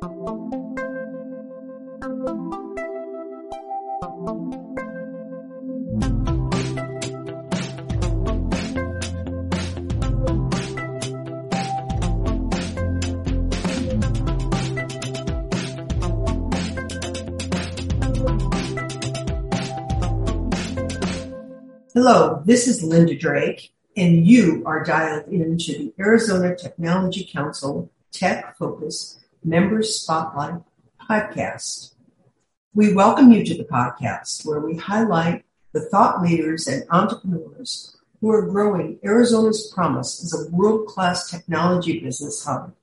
Hello, this is Linda Drake, and you are dialed into the Arizona Technology Council Tech Focus Members Spotlight podcast. We welcome you to the podcast where we highlight the thought leaders and entrepreneurs who are growing Arizona's promise as a world-class technology business hub.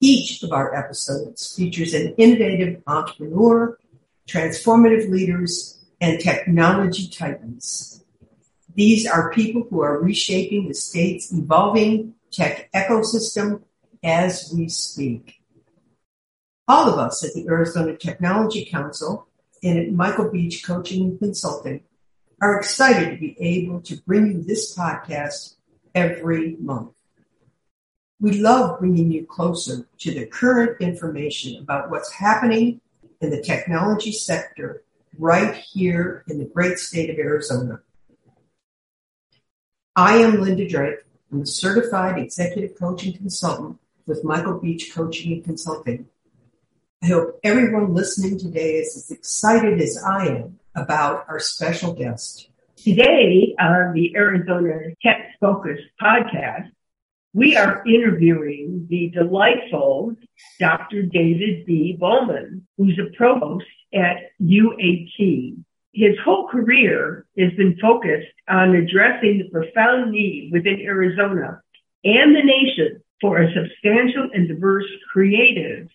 Each of our episodes features an innovative entrepreneur, transformative leaders, and technology titans. These are people who are reshaping the state's evolving tech ecosystem as we speak. All of us at the Arizona Technology Council and at Michael Beach Coaching and Consulting are excited to be able to bring you this podcast every month. We love bringing you closer to the current information about what's happening in the technology sector right here in the great state of Arizona. I am Linda Drake. I'm a certified executive coaching consultant with Michael Beach Coaching and Consulting. I hope everyone listening today is as excited as I am about our special guest. Today on the Arizona Tech Focus podcast, we are interviewing the delightful Dr. David B. Bolman, who's a provost at UAT. His whole career has been focused on addressing the profound need within Arizona and the nation for a substantial and diverse creative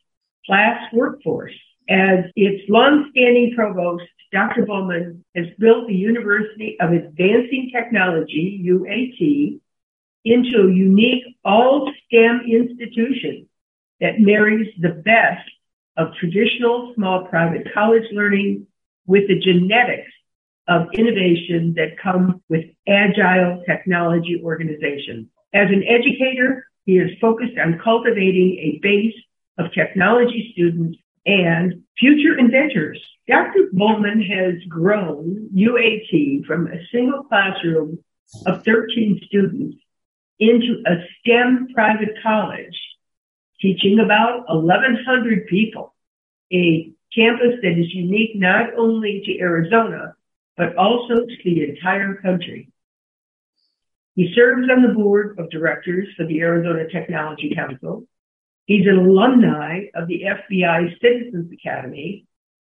class workforce. As its longstanding provost, Dr. Bolman has built the University of Advancing Technology, UAT, into a unique all STEM institution that marries the best of traditional small private college learning with the genetics of innovation that come with agile technology organizations. As an educator, he is focused on cultivating a base of technology students and future inventors. Dr. Bolman has grown UAT from a single classroom of 13 students into a STEM private college teaching about 1,100 people, a campus that is unique not only to Arizona, but also to the entire country. He serves on the board of directors for the Arizona Technology Council. He's an alumni of the FBI Citizens Academy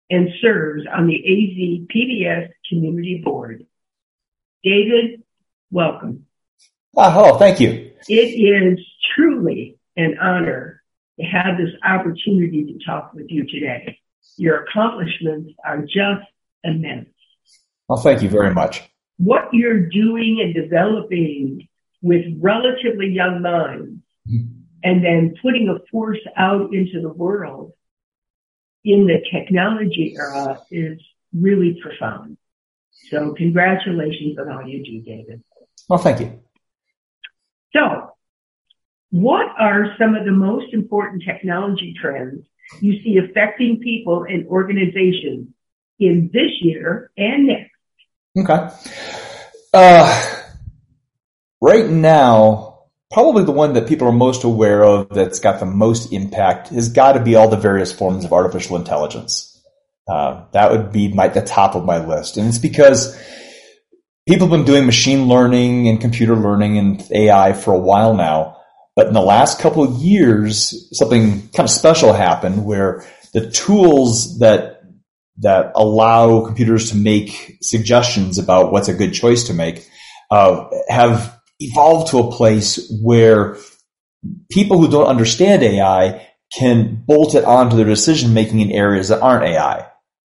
and serves on the AZ PBS Community Board. David, welcome. Oh. Thank you. It is truly an honor to have this opportunity to talk with you today. Your accomplishments are just immense. Well, thank you very much. What you're doing and developing with relatively young minds mm-hmm. And then putting a force out into the world in the technology era is really profound. So congratulations on all you do, David. Well, thank you. So what are some of the most important technology trends you see affecting people and organizations in this year and next? Okay. Uh, right now, probably the one that people are most aware of that's got the most impact has got to be all the various forms of artificial intelligence. Uh, that would be my, the top of my list. And it's because people have been doing machine learning and computer learning and AI for a while now. But in the last couple of years, something kind of special happened where the tools that that allow computers to make suggestions about what's a good choice to make uh, have evolved to a place where people who don't understand AI can bolt it onto their decision making in areas that aren't AI.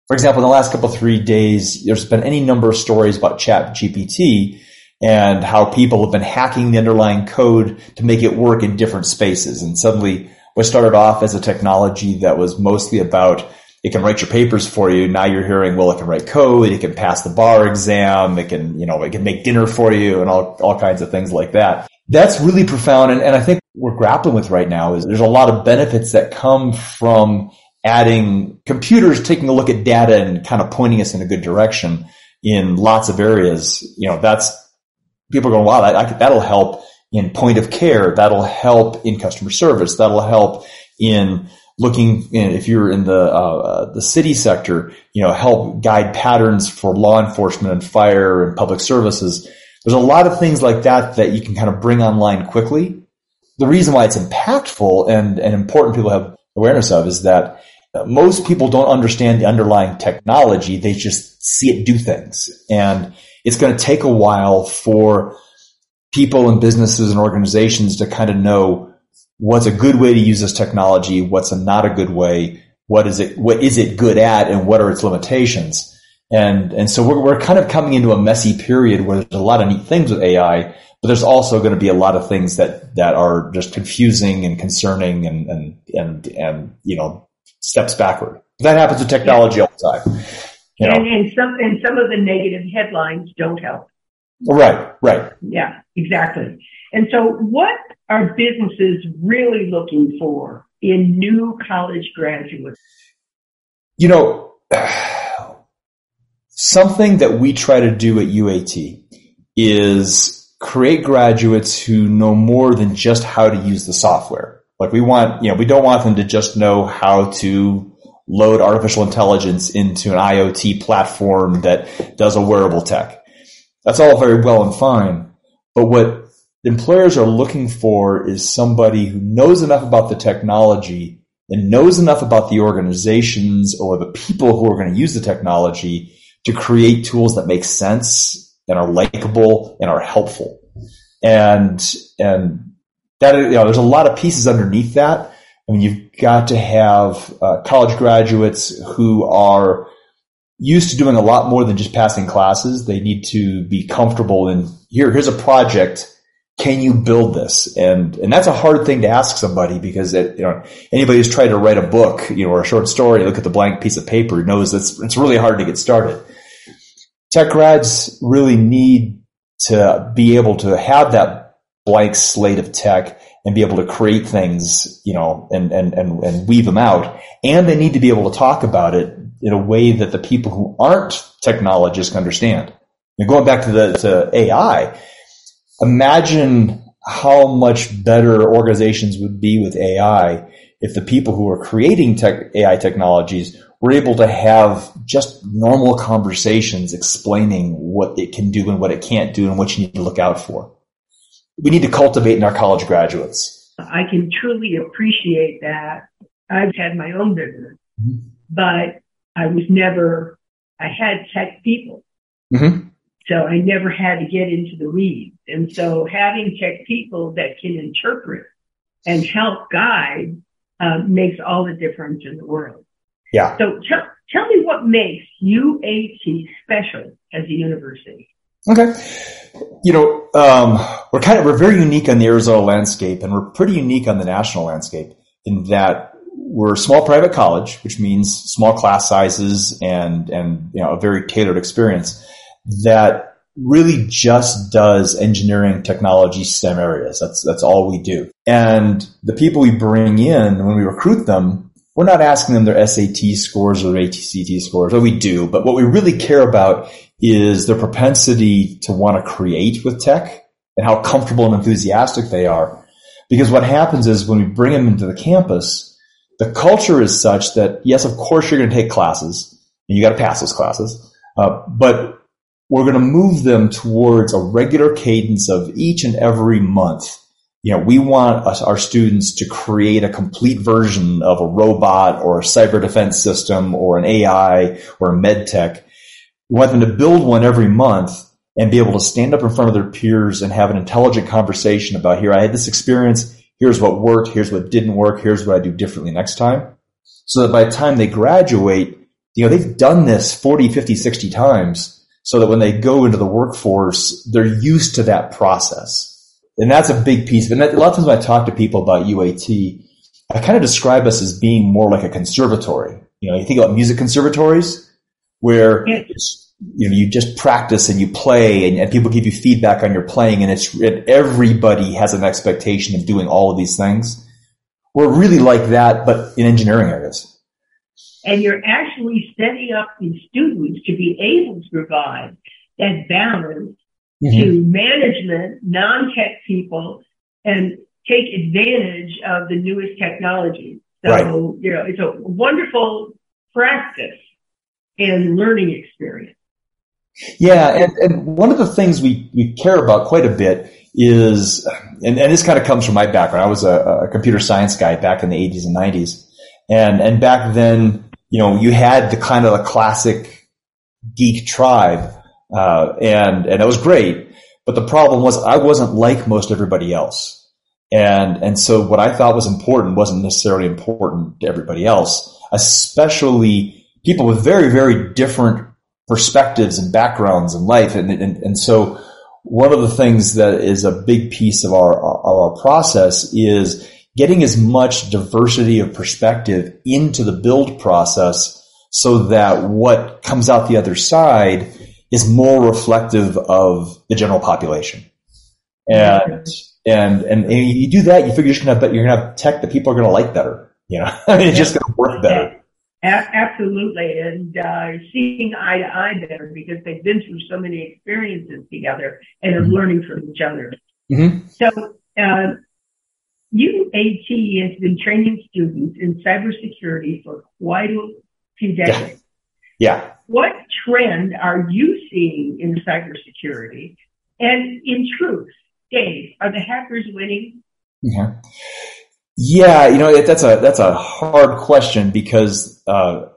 For example, in the last couple of three days, there's been any number of stories about Chat GPT and how people have been hacking the underlying code to make it work in different spaces. And suddenly what started off as a technology that was mostly about it can write your papers for you. Now you're hearing, well, it can write code, it can pass the bar exam, it can, you know, it can make dinner for you and all, all kinds of things like that. That's really profound. And, and I think we're grappling with right now is there's a lot of benefits that come from adding computers taking a look at data and kind of pointing us in a good direction in lots of areas. You know, that's people are going, wow, that, that'll help in point of care. That'll help in customer service. That'll help in looking in, if you're in the uh, the city sector, you know, help guide patterns for law enforcement and fire and public services. There's a lot of things like that that you can kind of bring online quickly. The reason why it's impactful and, and important people have awareness of is that most people don't understand the underlying technology. They just see it do things. And it's going to take a while for people and businesses and organizations to kind of know what's a good way to use this technology, what's a not a good way, what is it, what is it good at, and what are its limitations. And, and so we're, we're kind of coming into a messy period where there's a lot of neat things with AI, but there's also going to be a lot of things that, that are just confusing and concerning and, and, and, and, you know, steps backward. That happens with technology all the time. You know? and, and some, and some of the negative headlines don't help. Right, right. Yeah, exactly. And so what are businesses really looking for in new college graduates? You know, something that we try to do at UAT is create graduates who know more than just how to use the software. Like we want, you know, we don't want them to just know how to load artificial intelligence into an IoT platform that does a wearable tech. That's all very well and fine. But what employers are looking for is somebody who knows enough about the technology and knows enough about the organizations or the people who are going to use the technology to create tools that make sense and are likable and are helpful. And, and that, you know, there's a lot of pieces underneath that. I mean, you've got to have uh, college graduates who are used to doing a lot more than just passing classes. They need to be comfortable in here. Here's a project. Can you build this? And and that's a hard thing to ask somebody because it, you know anybody who's tried to write a book, you know, or a short story, look at the blank piece of paper, knows it's it's really hard to get started. Tech grads really need to be able to have that blank slate of tech and be able to create things, you know, and, and, and, and weave them out. And they need to be able to talk about it in a way that the people who aren't technologists understand. And going back to the to AI, imagine how much better organizations would be with AI if the people who are creating tech, AI technologies were able to have just normal conversations explaining what it can do and what it can't do and what you need to look out for. We need to cultivate in our college graduates. I can truly appreciate that. I've had my own business, mm-hmm. but I was never, I had tech people. Mm-hmm. So I never had to get into the weeds. And so having tech people that can interpret and help guide uh, makes all the difference in the world. Yeah. So tell, tell me what makes UAT special as a university. Okay. You know, um, we're kind of, we're very unique on the Arizona landscape and we're pretty unique on the national landscape in that we're a small private college, which means small class sizes and, and, you know, a very tailored experience that really just does engineering, technology, STEM areas. That's, that's all we do. And the people we bring in when we recruit them, we're not asking them their SAT scores or ACT scores. Well, we do, but what we really care about is their propensity to want to create with tech and how comfortable and enthusiastic they are. Because what happens is when we bring them into the campus, the culture is such that yes, of course you're going to take classes and you got to pass those classes, uh, but we're going to move them towards a regular cadence of each and every month. You know, we want us, our students to create a complete version of a robot or a cyber defense system or an AI or a med tech. We want them to build one every month and be able to stand up in front of their peers and have an intelligent conversation about here, I had this experience here's what worked, here's what didn't work, here's what I do differently next time. So that by the time they graduate, you know, they've done this 40, 50, 60 times so that when they go into the workforce, they're used to that process. And that's a big piece. And a lot of times when I talk to people about UAT, I kind of describe us as being more like a conservatory. You know, you think about music conservatories where you know, you just practice and you play and, and people give you feedback on your playing and it's, and everybody has an expectation of doing all of these things. We're really like that, but in engineering areas. And you're actually setting up these students to be able to provide that balance mm-hmm. to management, non-tech people, and take advantage of the newest technologies. So, right. you know, it's a wonderful practice and learning experience. Yeah, and, and one of the things we, we care about quite a bit is, and, and this kind of comes from my background. I was a, a computer science guy back in the 80s and 90s. And, and back then, you know, you had the kind of the classic geek tribe, uh, and, and it was great. But the problem was I wasn't like most everybody else. And, and so what I thought was important wasn't necessarily important to everybody else, especially people with very, very different perspectives and backgrounds in life. And, and, and so one of the things that is a big piece of our, our process is getting as much diversity of perspective into the build process so that what comes out the other side is more reflective of the general population. And, and, and, and you do that, you figure you're gonna have, you're gonna have tech that people are gonna like better. You know, it's just gonna work better. absolutely. And, uh, seeing eye to eye better because they've been through so many experiences together and are mm-hmm. learning from each other. Mm-hmm. So, uh, UAT has been training students in cybersecurity for quite a few decades. Yeah. yeah. What trend are you seeing in cybersecurity? And in truth, Dave, are the hackers winning? Yeah. Yeah, you know that's a that's a hard question because uh,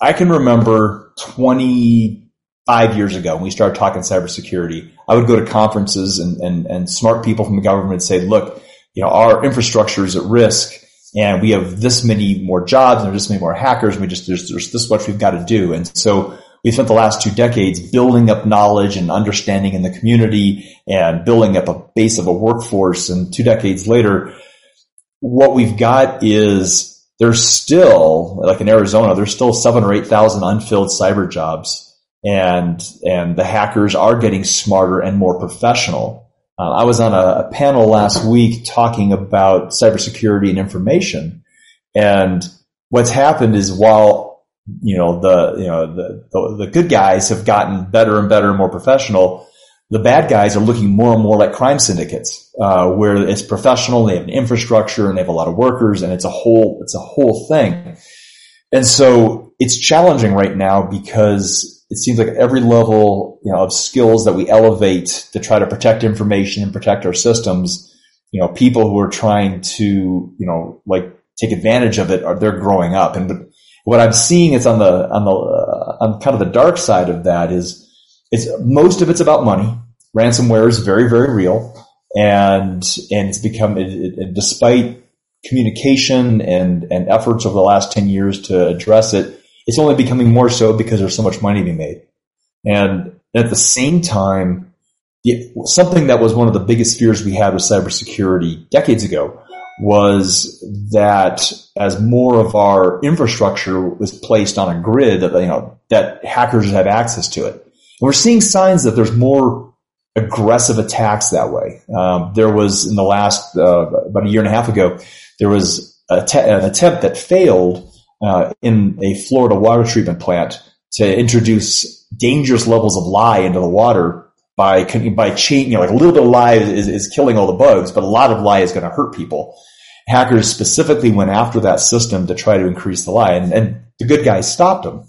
I can remember 25 years ago when we started talking cybersecurity. I would go to conferences and and, and smart people from the government would say, "Look, you know, our infrastructure is at risk and we have this many more jobs and there's this many more hackers. And we just, there's, there's this much we've got to do. And so we spent the last two decades building up knowledge and understanding in the community and building up a base of a workforce. And two decades later, what we've got is there's still, like in Arizona, there's still seven or 8,000 unfilled cyber jobs. And, and the hackers are getting smarter and more professional. Uh, I was on a, a, panel last week talking about cybersecurity and information, and what's happened is while you know the you know the, the, the good guys have gotten better and better and more professional, the bad guys are looking more and more like crime syndicates, uh, where it's professional, they have an infrastructure, and they have a lot of workers, and it's a whole it's a whole thing. And so it's challenging right now because it seems like every level you know of skills that we elevate to try to protect information and protect our systems you know people who are trying to you know like take advantage of it are they're growing up. And what i'm seeing is on the on the uh, on kind of the dark side of that is it's most of it's about money. Ransomware is very very real. And and it's become it, it, despite communication and and efforts over the last 10 years to address it it's only becoming more so because there's so much money to be made. And at the same time, something that was one of the biggest fears we had with cybersecurity decades ago was that as more of our infrastructure was placed on a grid that, you know, that hackers have access to it. And we're seeing signs that there's more aggressive attacks that way. Um, there was in the last, uh, about a year and a half ago, there was te- an attempt that failed uh, in a Florida water treatment plant to introduce dangerous levels of lye into the water by by chain, you know, like a little bit of lye is, is killing all the bugs, but a lot of lye is going to hurt people. Hackers specifically went after that system to try to increase the lye, and, and the good guys stopped them.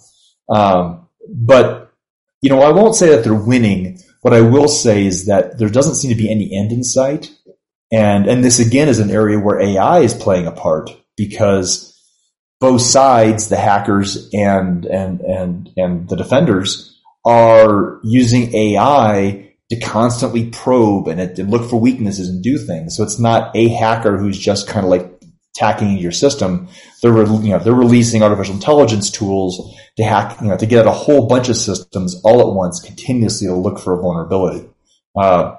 Um, but you know, I won't say that they're winning. What I will say is that there doesn't seem to be any end in sight, and and this again is an area where AI is playing a part because both sides, the hackers and and and and the defenders, are using AI to constantly probe and, and look for weaknesses and do things. So it's not a hacker who's just kind of like attacking your system. They're you know they're releasing artificial intelligence tools to hack you know to get at a whole bunch of systems all at once, continuously to look for a vulnerability. Uh,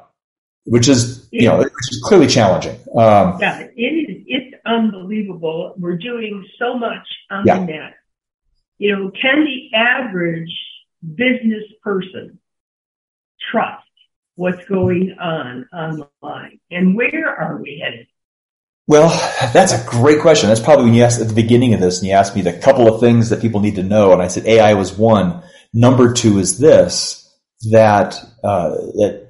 which is you know which is clearly challenging. Um, yeah, it is unbelievable. We're doing so much on yeah. the net. You know, can the average business person trust what's going on online? And where are we headed? Well, that's a great question. That's probably when you asked at the beginning of this and you asked me the couple of things that people need to know. And I said AI was one. Number two is this, that, uh, that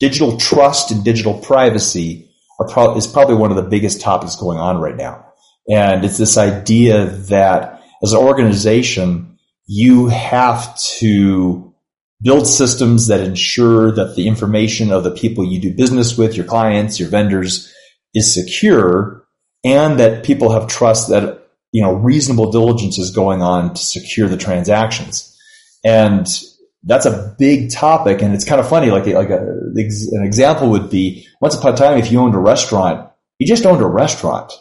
digital trust and digital privacy pro- is probably one of the biggest topics going on right now. And it's this idea that as an organization, you have to build systems that ensure that the information of the people you do business with, your clients, your vendors, is secure and that people have trust that you know reasonable diligence is going on to secure the transactions and that's a big topic and it's kind of funny like like a, an example would be once upon a time if you owned a restaurant you just owned a restaurant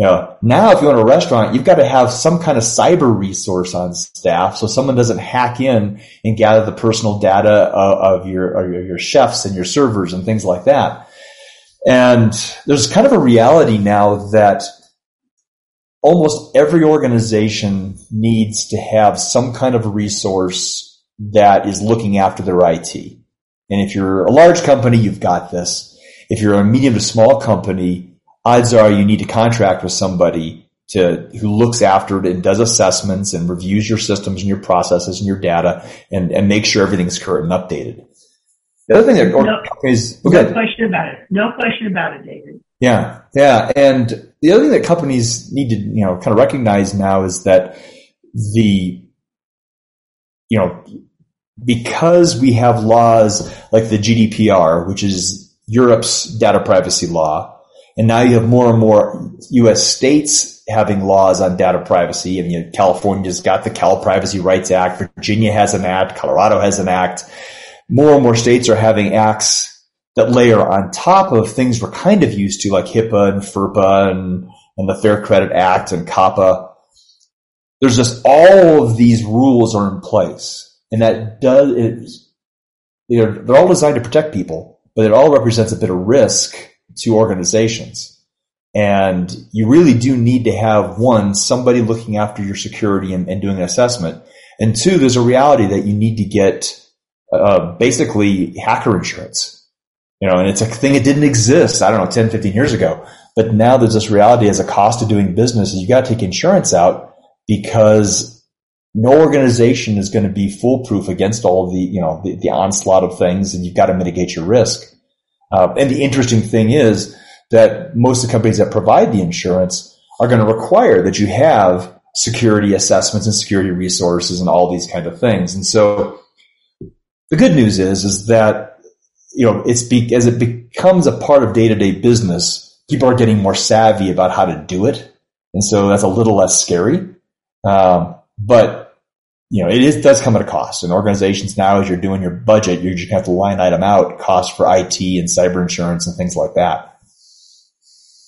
you know, now if you own a restaurant, you've got to have some kind of cyber resource on staff so someone doesn't hack in and gather the personal data of, of your, of your chefs and your servers and things like that. And there's kind of a reality now that almost every organization needs to have some kind of resource that is looking after their IT. And if you're a large company, you've got this. If you're a medium to small company, odds are you need to contract with somebody to who looks after it and does assessments and reviews your systems and your processes and your data and, and make sure everything's current and updated. The other thing that no, companies, okay. no question about it. No question about it, David. Yeah, yeah, and the other thing that companies need to you know kind of recognize now is that the you know because we have laws like the GDPR, which is Europe's data privacy law, and now you have more and more U.S. states having laws on data privacy. I mean, California's got the Cal Privacy Rights Act, Virginia has an act, Colorado has an act more and more states are having acts that layer on top of things we're kind of used to, like HIPAA and FERPA and, and the Fair Credit Act and COPPA. There's just all of these rules are in place. And that does, is, they're, they're all designed to protect people, but it all represents a bit of risk to organizations. And you really do need to have one, somebody looking after your security and, and doing an assessment. And two, there's a reality that you need to get uh, basically hacker insurance. You know, and it's a thing that didn't exist, I don't know, 10, 15 years ago. But now there's this reality as a cost of doing business you got to take insurance out because no organization is going to be foolproof against all of the, you know, the, the onslaught of things and you've got to mitigate your risk. Uh, and the interesting thing is that most of the companies that provide the insurance are going to require that you have security assessments and security resources and all these kind of things. And so the good news is, is that, you know, it's be, as it becomes a part of day to day business, people are getting more savvy about how to do it. And so that's a little less scary. Um, but, you know, it is, does come at a cost. And organizations now, as you're doing your budget, you're just going to have to line item out costs for IT and cyber insurance and things like that.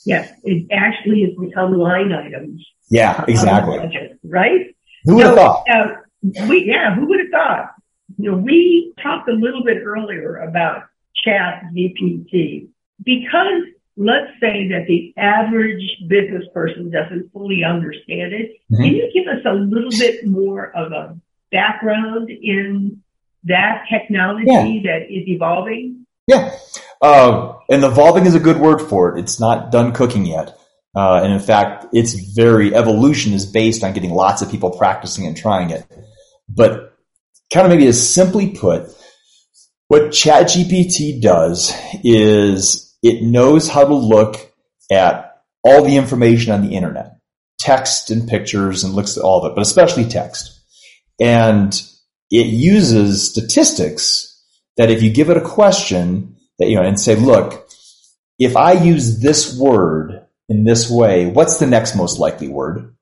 Yes, it actually has become line items. Yeah, exactly. Budget, right? Who would have thought? Uh, we, yeah, who would have thought? You know, we talked a little bit earlier about chat GPT because let's say that the average business person doesn't fully understand it. Mm-hmm. Can you give us a little bit more of a background in that technology yeah. that is evolving? Yeah. Uh, and evolving is a good word for it. It's not done cooking yet. Uh, and in fact, its very evolution is based on getting lots of people practicing and trying it. But kind of maybe as simply put, what ChatGPT does is it knows how to look at all the information on the internet, text and pictures and looks at all of it, but especially text. And it uses statistics that if you give it a question that, you know, and say, look, if I use this word in this way, what's the next most likely word?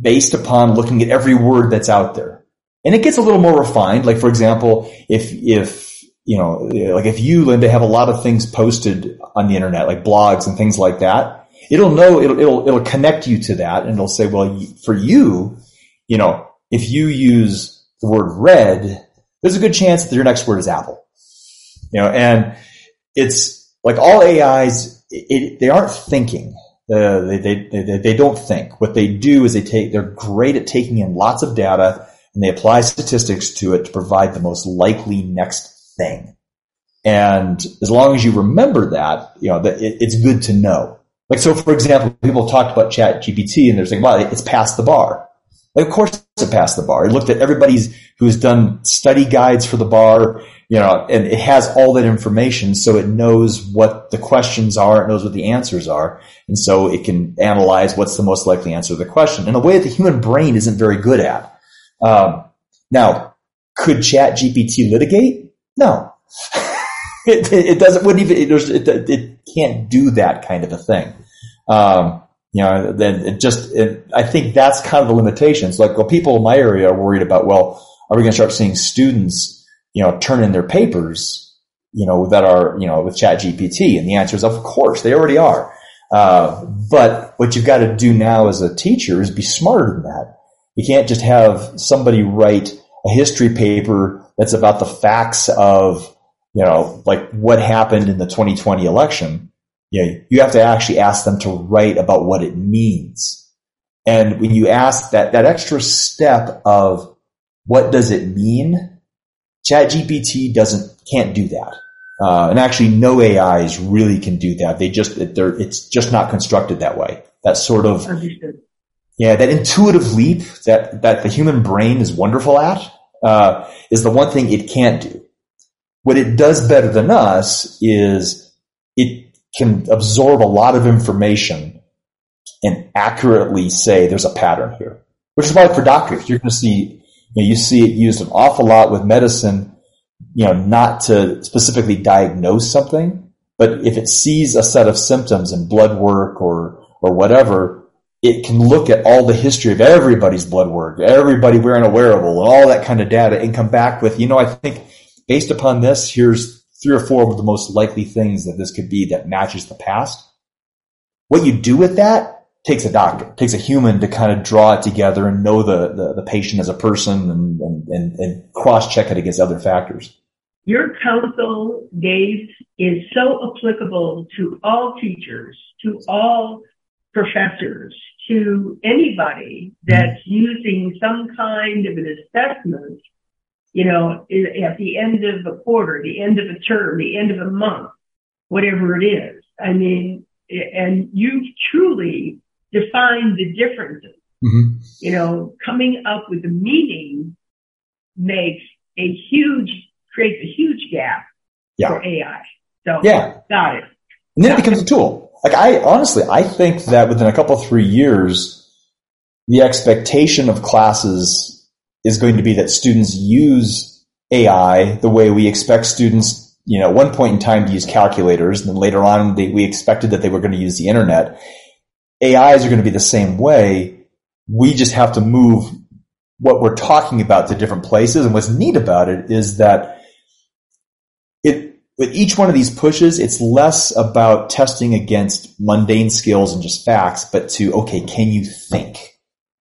Based upon looking at every word that's out there. And it gets a little more refined. Like, for example, if, if, you know, like if you, Linda, have a lot of things posted on the internet, like blogs and things like that, it'll know, it'll, it'll, it'll connect you to that and it'll say, well, for you, you know, if you use the word red, there's a good chance that your next word is apple. You know, and it's like all AIs, it, they aren't thinking. Uh, they, they, they, they don't think. What they do is they take, they're great at taking in lots of data and they apply statistics to it to provide the most likely next thing. And as long as you remember that, you know, that it, it's good to know. Like, so for example, people talked about chat GPT and they're saying, well, it's past the bar. Like, of course it passed the bar. It looked at everybody's who's done study guides for the bar, you know, and it has all that information. So it knows what the questions are. It knows what the answers are. And so it can analyze what's the most likely answer to the question in a way that the human brain isn't very good at. Um, now, could Chat GPT litigate? No. it, it, doesn't, wouldn't even, it, it, it, can't do that kind of a thing. Um, you know, then it just, it, I think that's kind of the limitations. Like, well, people in my area are worried about, well, are we going to start seeing students, you know, turn in their papers, you know, that are, you know, with Chat GPT? And the answer is, of course, they already are. Uh, but what you've got to do now as a teacher is be smarter than that. You can't just have somebody write a history paper that's about the facts of, you know, like what happened in the 2020 election. You know, you have to actually ask them to write about what it means. And when you ask that, that extra step of what does it mean, ChatGPT doesn't, can't do that. Uh, and actually no AIs really can do that. They just, they're, it's just not constructed that way. That sort of, Understood. yeah, that intuitive leap that, that the human brain is wonderful at, uh, is the one thing it can't do. What it does better than us is it can absorb a lot of information and accurately say there's a pattern here. Which is why for doctors, you're going to see, you, know, you see it used an awful lot with medicine, you know, not to specifically diagnose something, but if it sees a set of symptoms in blood work or, or whatever, it can look at all the history of everybody's blood work, everybody wearing a wearable, and all that kind of data, and come back with, you know, I think based upon this, here's three or four of the most likely things that this could be that matches the past. What you do with that takes a doctor, takes a human to kind of draw it together and know the, the, the patient as a person and, and, and, and cross check it against other factors. Your counsel, Dave, is so applicable to all teachers, to all professors, to anybody that's using some kind of an assessment, you know, at the end of a quarter, the end of a term, the end of a month, whatever it is. I mean, and you've truly define the differences. Mm-hmm. You know, coming up with a meaning makes a huge, creates a huge gap Yeah. for AI. So, Yeah. got it. And then it becomes a tool. Like I honestly, I think that within a couple three years, the expectation of classes is going to be that students use AI the way we expect students, you know, at one point in time to use calculators, and then later on they, we expected that they were going to use the internet. AIs are going to be the same way. We just have to move what we're talking about to different places. And what's neat about it is that with each one of these pushes, it's less about testing against mundane skills and just facts, but to, okay, can you think?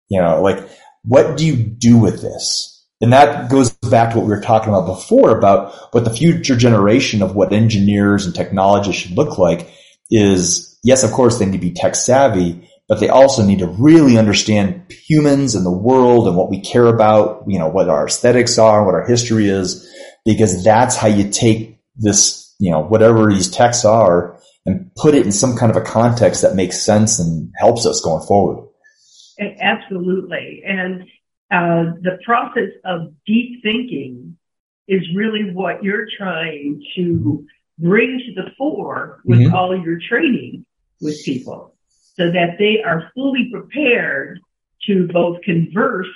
You know, like, what do you do with this? And that goes back to what we were talking about before about what the future generation of what engineers and technologists should look like is, yes, of course, they need to be tech savvy, but they also need to really understand humans and the world and what we care about, you know, what our aesthetics are, what our history is, because that's how you take this, you know, whatever these texts are and put it in some kind of a context that makes sense and helps us going forward. Absolutely. And uh, the process of deep thinking is really what you're trying to bring to the fore with Mhm. all your training with people so that they are fully prepared to both converse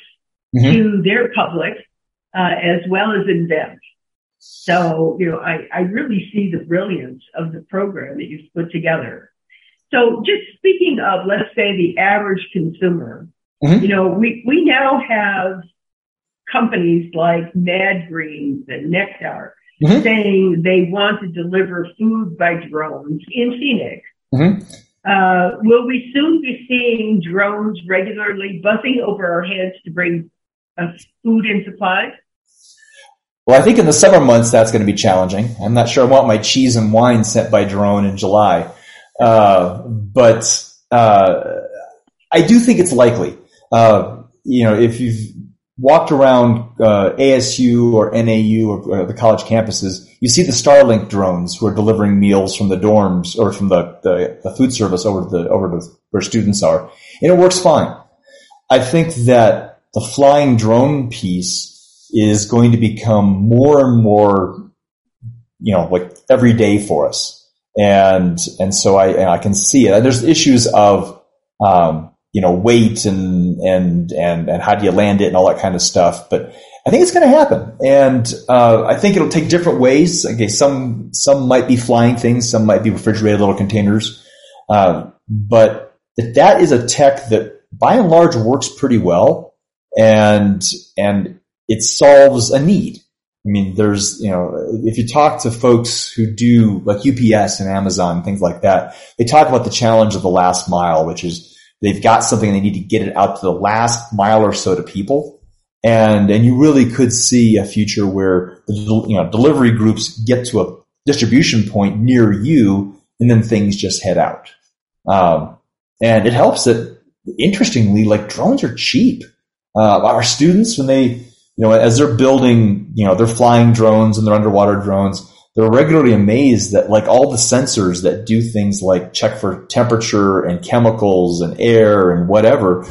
Mhm. to their public uh, as well as invent. So, you know, I, I really see the brilliance of the program that you've put together. So just speaking of, let's say the average consumer, Mhm. you know, we, we now have companies like Mad Greens and Nectar Mhm. saying they want to deliver food by drones in Phoenix. Mhm. Uh, will we soon be seeing drones regularly buzzing over our heads to bring uh, food and supplies? Well, I think in the summer months that's going to be challenging. I'm not sure I want my cheese and wine sent by drone in July, uh, but uh, I do think it's likely. Uh, you know, if you've walked around uh, ASU or NAU or, or, the college campuses, you see the Starlink drones who are delivering meals from the dorms or from the, the, the food service over to the over to where students are, and it works fine. I think that the flying drone piece is going to become more and more, you know, like every day for us. And, and so I, I can see it. There's issues of, um, you know, weight and, and, and, and how do you land it and all that kind of stuff. But I think it's going to happen. And, uh, I think it'll take different ways. Okay. Some, some might be flying things. Some might be refrigerated little containers. Uh, but that is a tech that by and large works pretty well and, and it solves a need. I mean, there's, you know, if you talk to folks who do like UPS and Amazon, things like that, they talk about the challenge of the last mile, which is they've got something they need to get it out to the last mile or so to people. And, and you really could see a future where, you know, delivery groups get to a distribution point near you and then things just head out. Um, and it helps that interestingly, like drones are cheap. Uh, our students, when they, you know, as they're building, you know, they're flying drones and they're underwater drones, they're regularly amazed that like all the sensors that do things like check for temperature and chemicals and air and whatever,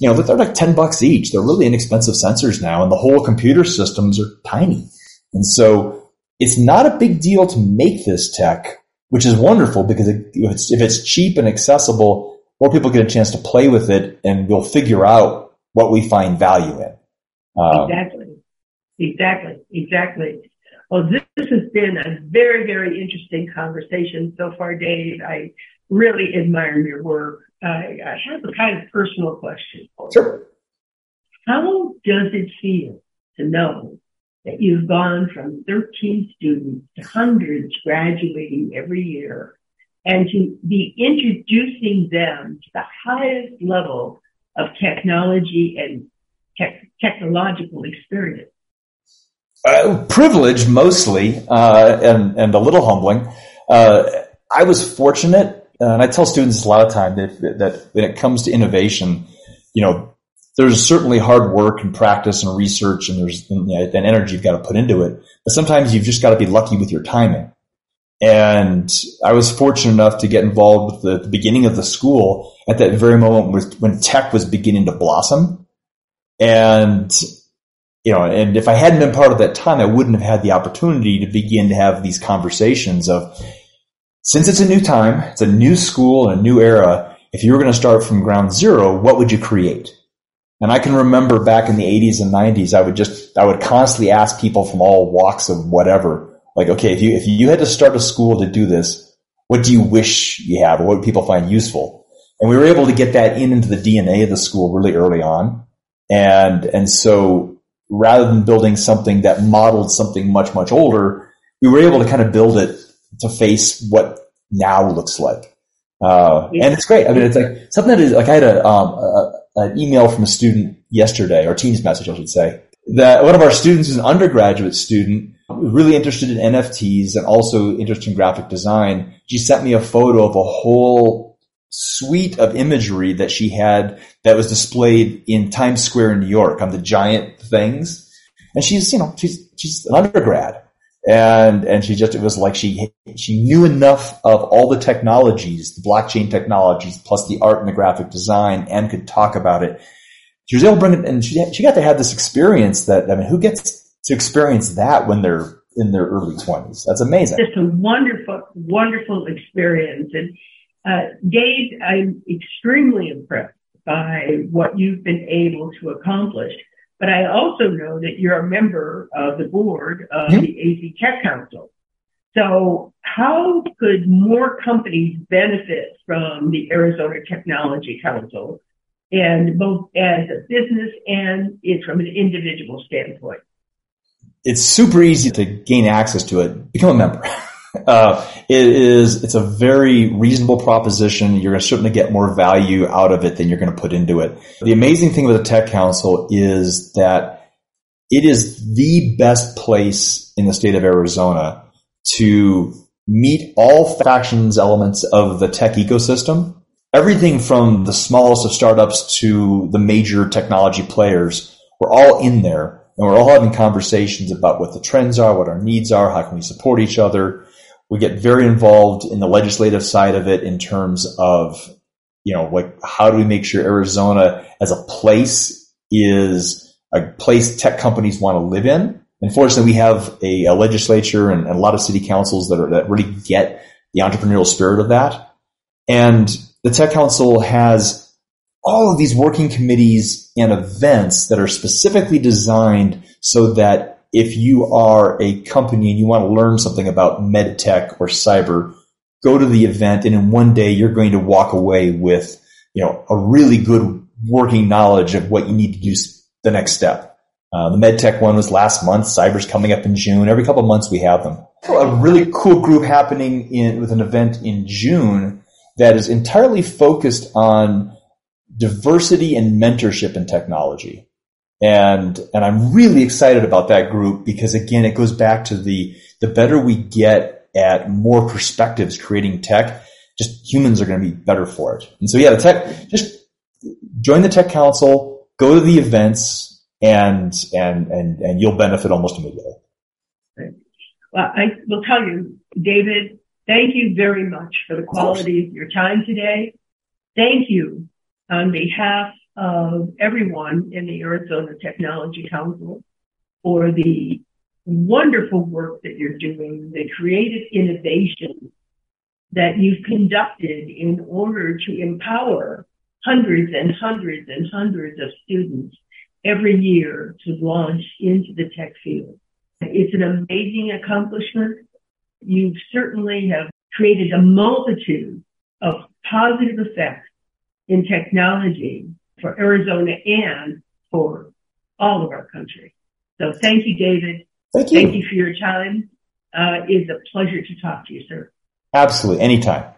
you know, that they're like 10 bucks each. They're really inexpensive sensors now and the whole computer systems are tiny. And so it's not a big deal to make this tech, which is wonderful because if it's, if it's cheap and accessible, more people get a chance to play with it and we'll figure out what we find value in. Um, exactly. Exactly. Exactly. Well, this, this has been a very, very interesting conversation so far, Dave. I really admire your work. I, I have a kind of personal question. Sure. How does it feel to know that you've gone from 13 students to hundreds graduating every year and to be introducing them to the highest level of technology and te- technological experience? Uh, privilege mostly, uh, and and a little humbling. Uh, I was fortunate, and I tell students a lot of time that that when it comes to innovation, you know, there's certainly hard work and practice and research, and there's you know, energy you've got to put into it. But sometimes you've just got to be lucky with your timing. And I was fortunate enough to get involved with the, the beginning of the school at that very moment when tech was beginning to blossom. And, you know, and if I hadn't been part of that time, I wouldn't have had the opportunity to begin to have these conversations of, since it's a new time, it's a new school and a new era, if you were going to start from ground zero, what would you create? And I can remember back in the 80s and 90s, I would just, I would constantly ask people from all walks of whatever, like, okay, if you, if you had to start a school to do this, what do you wish you have or what would people find useful? And we were able to get that in into the DNA of the school really early on. And, and so rather than building something that modeled something much, much older, we were able to kind of build it to face what now looks like. Uh, and it's great. I mean, it's like something that is like I had a, um, a, an email from a student yesterday or Teams message, I should say, that one of our students is an undergraduate student really interested in NFTs and also interested in graphic design. She sent me a photo of a whole suite of imagery that she had that was displayed in Times Square in New York on the giant things. And she's, you know, she's, she's an undergrad. And, and she just, it was like she, she knew enough of all the technologies, the blockchain technologies, plus the art and the graphic design and could talk about it. She was able to bring it, and she, she got to have this experience that, I mean, who gets to experience that when they're in their early twenties? That's amazing. Just a wonderful, wonderful experience. And Dave, I'm extremely impressed by what you've been able to accomplish. But I also know that you're a member of the board of mm-hmm. the AZ Tech Council. So how could more companies benefit from the Arizona Technology Council and both as a business and from an individual standpoint? It's super easy to gain access to it. Become a member. Uh, it is, it's a very reasonable proposition. You're going to certainly get more value out of it than you're going to put into it. The amazing thing with the Tech Council is that it is the best place in the state of Arizona to meet all factions elements of the tech ecosystem. Everything from the smallest of startups to the major technology players we're all in there and we're all having conversations about what the trends are, what our needs are, how can we support each other. We get very involved in the legislative side of it in terms of, you know, like how do we make sure Arizona as a place is a place tech companies want to live in. Unfortunately, we have a, a legislature and, and, a lot of city councils that are, that really get the entrepreneurial spirit of that. And the tech council has all of these working committees and events that are specifically designed so that if you are a company and you want to learn something about med tech or cyber, go to the event and in one day you're going to walk away with, you know, a really good working knowledge of what you need to do the next step. Uh, the MedTech one was last month. Cyber's coming up in June. Every couple months we have them. A really cool group happening in with an event in June that is entirely focused on diversity and mentorship in technology. And, and I'm really excited about that group because again, it goes back to the, the better we get at more perspectives creating tech, just humans are going to be better for it. And so yeah, the tech, just join the tech council, go to the events and, and, and, and you'll benefit almost immediately. Well, I will tell you, David, thank you very much for the quality of your time today. Thank you on behalf of everyone in the Arizona Technology Council for the wonderful work that you're doing, the creative innovation that you've conducted in order to empower hundreds and hundreds and hundreds of students every year to launch into the tech field. It's an amazing accomplishment. You certainly have created a multitude of positive effects in technology for Arizona and for all of our country. So thank you, David. Thank you. Thank you for your time. Uh, it's a pleasure to talk to you, sir. Absolutely. Anytime.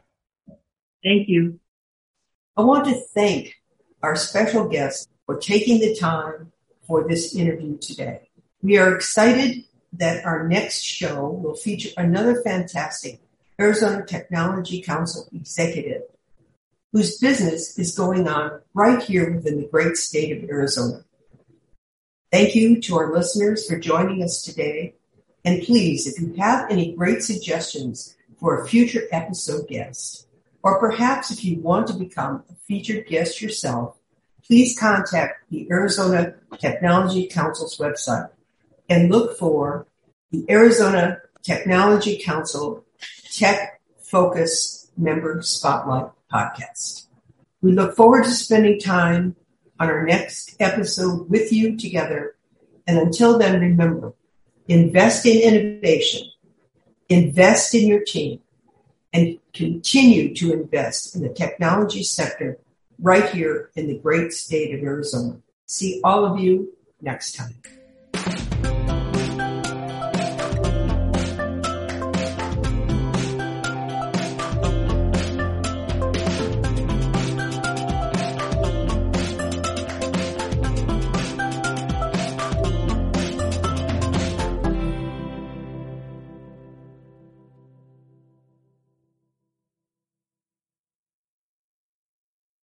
Thank you. I want to thank our special guest for taking the time for this interview today. We are excited that our next show will feature another fantastic Arizona Technology Council executive whose business is going on right here within the great state of Arizona. Thank you to our listeners for joining us today. And please, if you have any great suggestions for a future episode guest, or perhaps if you want to become a featured guest yourself, please contact the Arizona Technology Council's website and look for the Arizona Technology Council Tech Focus Member Spotlight podcast. We look forward to spending time on our next episode with you together. And until then, remember, invest in innovation, invest in your team, and continue to invest in the technology sector right here in the great state of Arizona. See all of you next time.